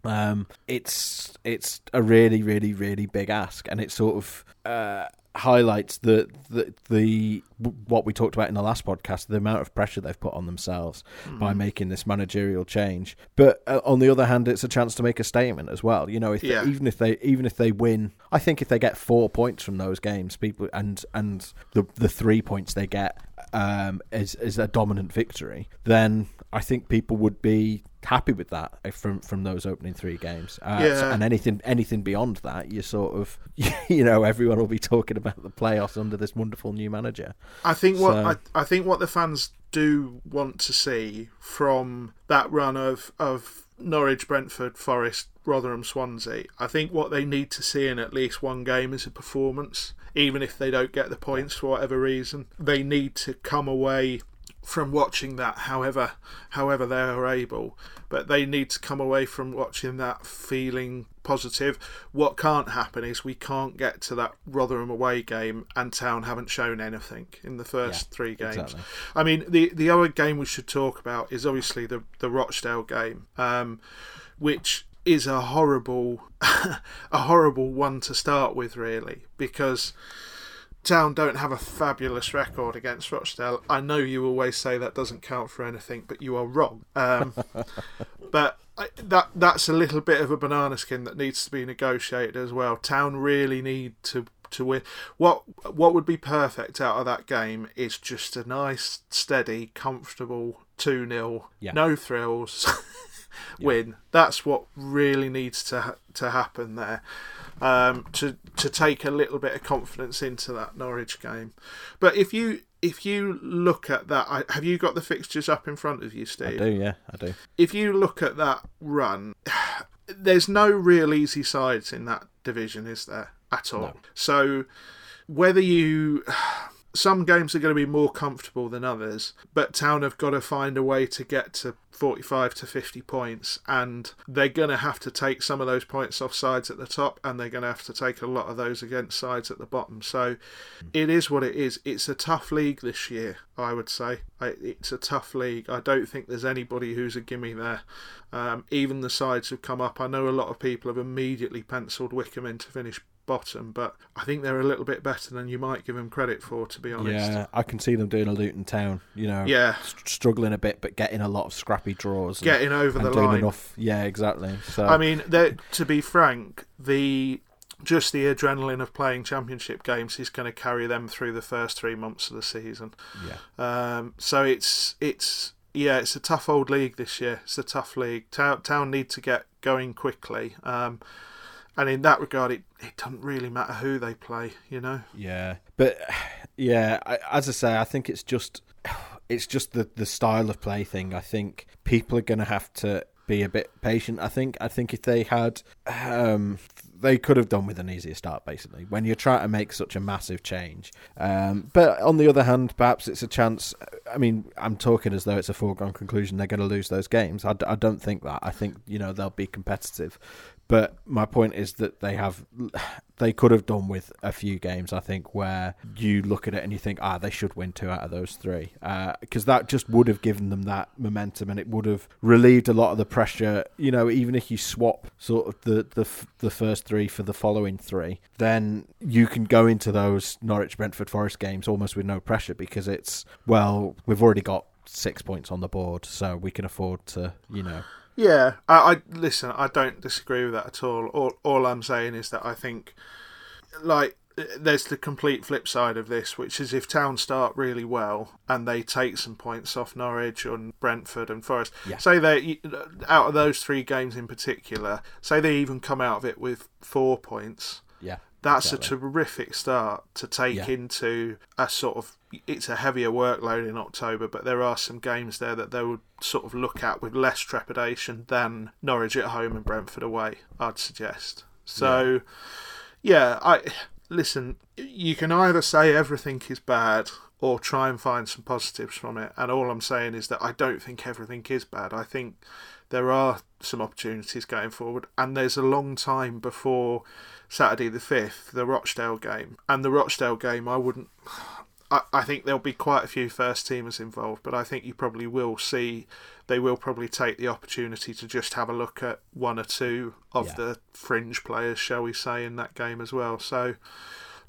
Um, it's it's a really really really big ask, and it sort of uh, highlights the, the the what we talked about in the last podcast, the amount of pressure they've put on themselves mm. by making this managerial change. But uh, on the other hand, it's a chance to make a statement as well. You know, if yeah. they, even if they even if they win, I think if they get four points from those games, people and and the the three points they get um, is is a dominant victory, then I think people would be happy with that from from those opening three games. Uh, yeah. So, and anything anything beyond that, you sort of you know everyone will be talking about the playoffs under this wonderful new manager. I think what so, I, I think what the fans do want to see from that run of of Norwich, Brentford, Forest, Rotherham, Swansea. I think what they need to see in at least one game is a performance, even if they don't get the points for whatever reason. They need to come away from watching that however however they are able but they need to come away from watching that feeling positive what can't happen is we can't get to that Rotherham away game and Town haven't shown anything in the first yeah, three games exactly. I mean the the other game we should talk about is obviously the the Rochdale game um, which is a horrible a horrible one to start with really because Town don't have a fabulous record against Rochdale. I know you always say that doesn't count for anything, but you are wrong. Um, but I, that that's a little bit of a banana skin that needs to be negotiated as well. Town really need to to win. What what would be perfect out of that game is just a nice, steady, comfortable two 0 yeah. no thrills win. That's what really needs to to happen there um, to to take a little bit of confidence into that Norwich game. But if you if you look at that, I, have you got the fixtures up in front of you, Steve? I do, yeah, I do. If you look at that run, there's no real easy sides in that division, is there at all? No. So whether you some games are going to be more comfortable than others, but Town have got to find a way to get to 45 to 50 points, and they're going to have to take some of those points off sides at the top, and they're going to have to take a lot of those against sides at the bottom. So it is what it is. It's a tough league this year, I would say. It's a tough league. I don't think there's anybody who's a gimme there. Um, even the sides have come up. I know a lot of people have immediately penciled Wycombe in to finish bottom, but I think they're a little bit better than you might give them credit for, to be honest. Yeah, I can see them doing a Luton Town, you know, yeah, st- struggling a bit, but getting a lot of scrappy draws, and, getting over the line. Enough. Yeah, exactly. So I mean, to be frank, the just the adrenaline of playing championship games is going to carry them through the first three months of the season. Yeah. Um, so it's it's yeah, it's a tough old league this year. It's a tough league. Town, Town need to get going quickly. Um, and in that regard, it, it doesn't really matter who they play, you know. Yeah, but yeah, I, as I say, I think it's just it's just the the style of play thing. I think people are going to have to be a bit patient. I think I think if they had, um, they could have done with an easier start. Basically, when you're trying to make such a massive change. Um, but on the other hand, perhaps it's a chance. I mean, I'm talking as though it's a foregone conclusion they're going to lose those games. I, I don't think that. I think you know they'll be competitive, but my point is that they have, they could have done with a few games. I think where you look at it and you think, ah, they should win two out of those three, because uh, that just would have given them that momentum and it would have relieved a lot of the pressure. You know, even if you swap sort of the the the first three for the following three, then you can go into those Norwich, Brentford, Forest games almost with no pressure because it's well, we've already got six points on the board, so we can afford to, you know. Yeah, I, I listen. I don't disagree with that at all. All all I'm saying is that I think, like, there's the complete flip side of this, which is if Town start really well and they take some points off Norwich and Brentford and Forest, yeah. say they out of those three games in particular, say they even come out of it with four points. Yeah. That's exactly. a terrific start to take yeah. into a sort of. It's a heavier workload in October, but there are some games there that they would sort of look at with less trepidation than Norwich at home and Brentford away. I'd suggest. So. Yeah Yeah, I listen. You can either say everything is bad or try and find some positives from it. And all I'm saying is that I don't think everything is bad. I think there are some opportunities going forward, and there's a long time before Saturday the fifth, the Rochdale game, and the Rochdale game. I wouldn't. I, I think there'll be quite a few first teamers involved, but I think you probably will see they will probably take the opportunity to just have a look at one or two of Yeah. the fringe players, shall we say, in that game as well. So,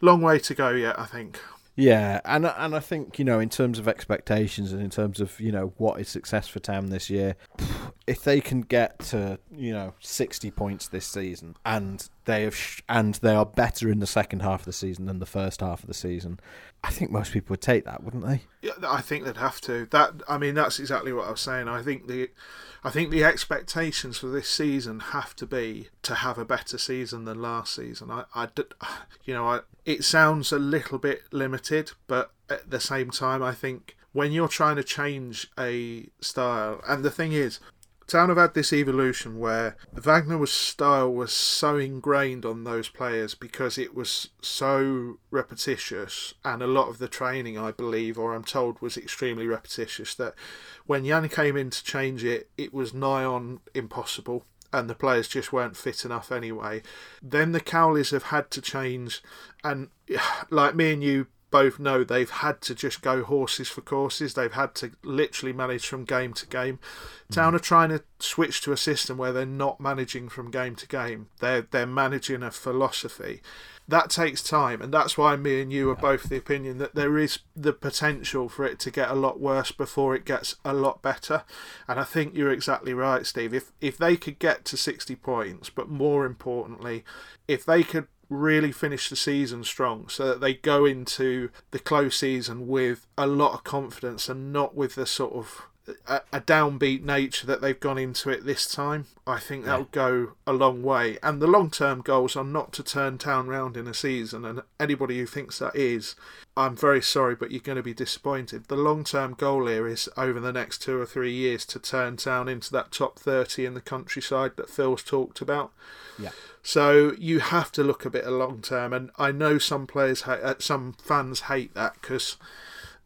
long way to go yet, I think. Yeah, and and I think you know in terms of expectations and in terms of you know what is success for Tam this year, if they can get to you know sixty points this season and they have sh- and they are better in the second half of the season than the first half of the season, I think most people would take that, wouldn't they? Yeah, I think they'd have to. That I mean, that's exactly what I was saying. I think the, I think the expectations for this season have to be to have a better season than last season. I, I you know, I, it sounds a little bit limited, but at the same time, I think when you're trying to change a style, and the thing is, Town have had this evolution where Wagner's style was so ingrained on those players because it was so repetitious, and a lot of the training, I believe, or I'm told, was extremely repetitious. That when Jan came in to change it, it was nigh on impossible, and the players just weren't fit enough anyway. Then the Cowleys have had to change, and like me and you both know they've had to just go horses for courses. They've had to literally manage from game to game. Hmm. Town are trying to switch to a system where they're not managing from game to game. They're they're managing a philosophy. That takes time, and that's why me and you are both the opinion that there is the potential for it to get a lot worse before it gets a lot better. And I think you're exactly right, Steve. If if they could get to sixty points, but more importantly, if they could really finish the season strong so that they go into the close season with a lot of confidence and not with the sort of a, a downbeat nature that they've gone into it this time. I think that'll go a long way. And the long term goals are not to turn town round in a season. And anybody who thinks that is, I'm very sorry, but you're going to be disappointed. The long term goal here is over the next two or three years to turn town into that top 30 in the countryside that Phil's talked about. Yeah. So you have to look a bit long term, and I know some players, ha- uh, some fans hate that because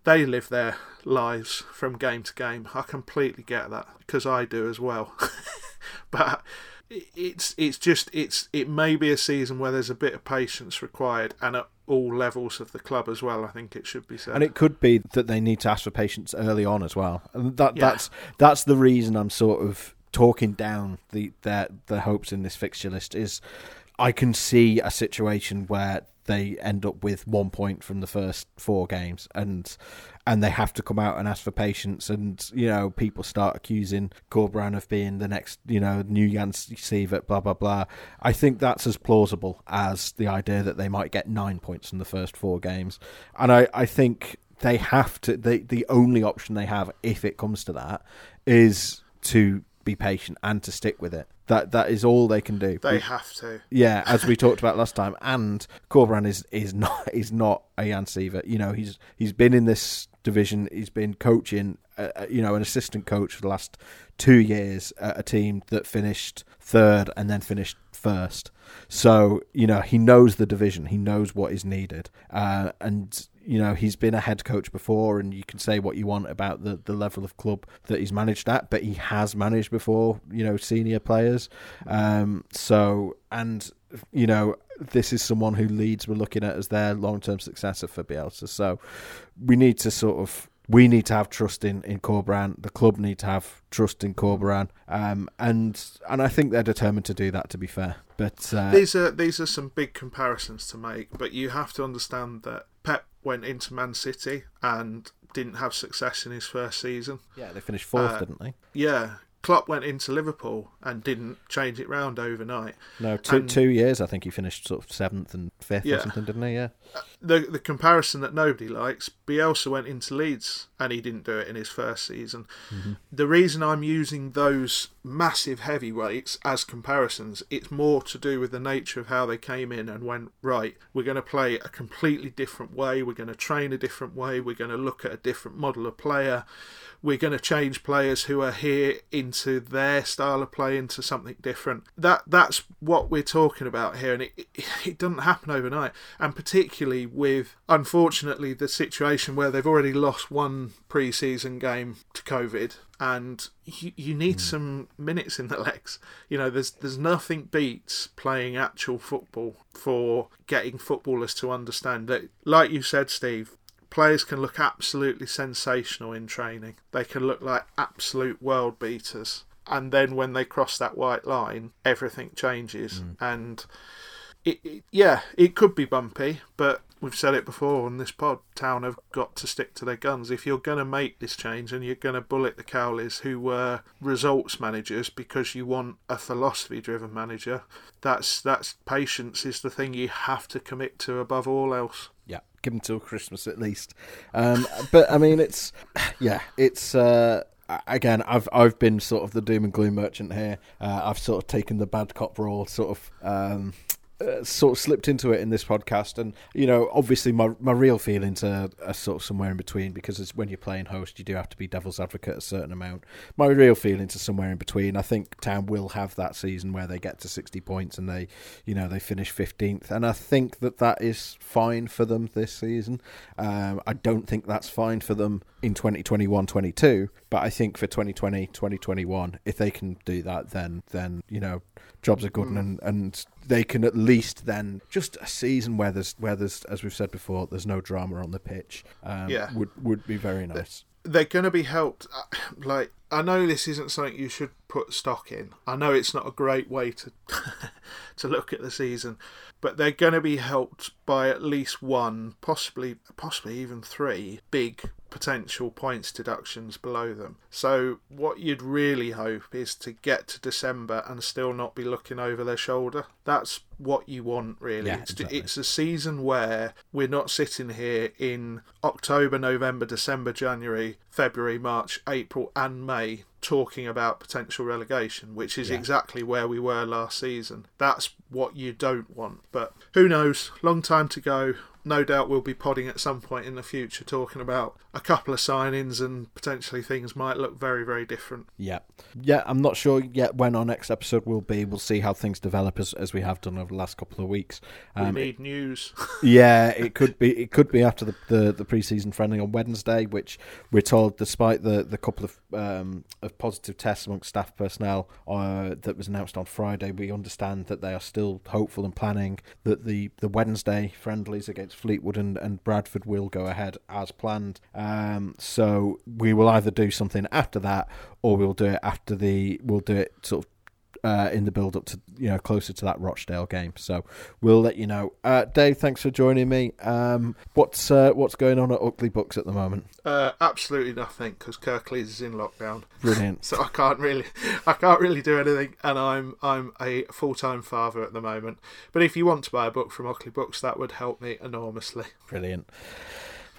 they live their lives from game to game. I completely get that because I do as well. but it's it's just it's it may be a season where there's a bit of patience required, and at all levels of the club as well. I think it should be said. And it could be that they need to ask for patience early on as well. And that Yeah. that's that's the reason I'm sort of talking down the their the hopes in this fixture list is I can see a situation where they end up with one point from the first four games and and they have to come out and ask for patience and you know people start accusing Corberan of being the next you know new Jan Siewert blah blah blah. I think that's as plausible as the idea that they might get nine points from the first four games. And I, I think they have to they, the only option they have if it comes to that is to be patient and to stick with it that that is all they can do they have to. yeah, as we talked about last time, and Corberan is is not is not a Jan Siewert. You know, he's he's been in this division. He's been coaching, uh, uh, you know, an assistant coach for the last two years at a team that finished third and then finished first. So you know, he knows the division. He knows what is needed, uh, and you know he's been a head coach before and you can say what you want about the, the level of club that he's managed at but he has managed before you know senior players um so and you know this is someone who Leeds were looking at as their long-term successor for Bielsa so we need to sort of we need to have trust in in Corberan. The club need to have trust in Corberan, um, and and I think they're determined to do that. To be fair, but uh, These are these are some big comparisons to make, but you have to understand that Pep went into Man City and didn't have success in his first season. yeah, they finished fourth, uh, didn't they? Yeah, Klopp went into Liverpool and didn't change it round overnight. No, two and- two years. I think he finished sort of seventh and fifth Yeah. or something, didn't he? Yeah. The the comparison that nobody likes, Bielsa went into Leeds and he didn't do it in his first season. Mm-hmm. The reason I'm using those massive heavyweights as comparisons, it's more to do with the nature of how they came in and went, right, we're going to play a completely different way, we're going to train a different way, we're going to look at a different model of player we're going to change players who are here into their style of play into something different. That that's what we're talking about here, and it, it, doesn't happen overnight. And particularly with, unfortunately, the situation where they've already lost one pre-season game to COVID, and you, you need mm. some minutes in the legs. You know, there's there's nothing beats playing actual football for getting footballers to understand that. Like you said, Steve, players can look absolutely sensational in training. They can look like absolute world beaters. And then when they cross that white line, everything changes. Mm. And it, it, yeah, it could be bumpy, but we've said it before on this pod. Town have got to stick to their guns. If you're going to make this change and you're going to bullet the Cowleys, who were results managers, because you want a philosophy-driven manager, that's that's patience is the thing you have to commit to above all else give them till Christmas at least. Um, but I mean, it's yeah, it's. Uh, again, I've I've been sort of the doom and gloom merchant here. Uh, I've sort of taken the bad cop role, sort of um, uh, sort of slipped into it in this podcast, and you know, obviously, my my real feelings are, are sort of somewhere in between because it's when you're playing host, you do have to be devil's advocate a certain amount. My real feelings are somewhere in between. I think Town will have that season where they get to 60 points and they, you know, they finish 15th, and I think that that is fine for them this season. Um, I don't think that's fine for them in 2021-22, but I think for 2020, 2021, if they can do that, then then you know, jobs are good, mm. and and they can at least then just a season where there's where there's as we've said before, there's no drama on the pitch. Um, yeah, would would be very nice. They're going to be helped. Uh, like I know this isn't something you should put stock in. I know it's not a great way to to look at the season, but they're going to be helped by at least one, possibly possibly even three big potential points deductions below them. So, what you'd really hope is to get to December and still not be looking over their shoulder. That's what you want, really. Yeah, it's, exactly. it's a season where we're not sitting here in October, November, December, January, February, March, April, and May talking about potential relegation, which is yeah. exactly where we were last season. That's what you don't want. But who knows? Long time to go no doubt we'll be podding at some point in the future talking about a couple of signings and potentially things might look very, very different. Yeah. Yeah, I'm not sure yet when our next episode will be. We'll see how things develop as, as we have done over the last couple of weeks. Um, we need news. yeah, it could be it could be after the, the, the pre-season friendly on Wednesday, which we're told despite the, the couple of um, of positive tests amongst staff personnel uh, that was announced on Friday, we understand that they are still hopeful and planning that the, the Wednesday friendlies against Fleetwood and, and Bradford will go ahead as planned. Um, so we will either do something after that or we'll do it after the we'll do it sort of uh, in the build up to you know closer to that Rochdale game. So we'll let you know. Uh, Dave, thanks for joining me. Um, what's uh, what's going on at Ockley Books at the moment? Uh, absolutely nothing because Kirklees is in lockdown. Brilliant. so I can't really I can't really do anything, and I'm I'm a full time father at the moment. But if you want to buy a book from Ockley Books, that would help me enormously. Brilliant.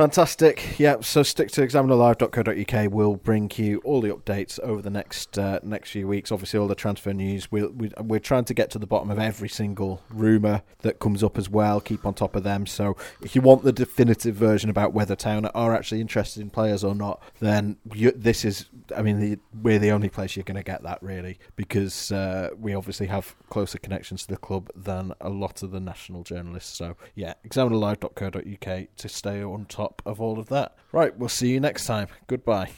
Fantastic. Yeah, so stick to examinerlive.co.uk. We'll bring you all the updates over the next uh, next few weeks. Obviously, all the transfer news. We'll, we, we're trying to get to the bottom of every single rumour that comes up as well. Keep on top of them. So, if you want the definitive version about whether Town are actually interested in players or not, then you, this is. I mean, the, we're the only place you're going to get that really, because uh, we obviously have closer connections to the club than a lot of the national journalists. So, yeah, examinerlive.co.uk to stay on top top of all of that. Right, we'll see you next time. Goodbye.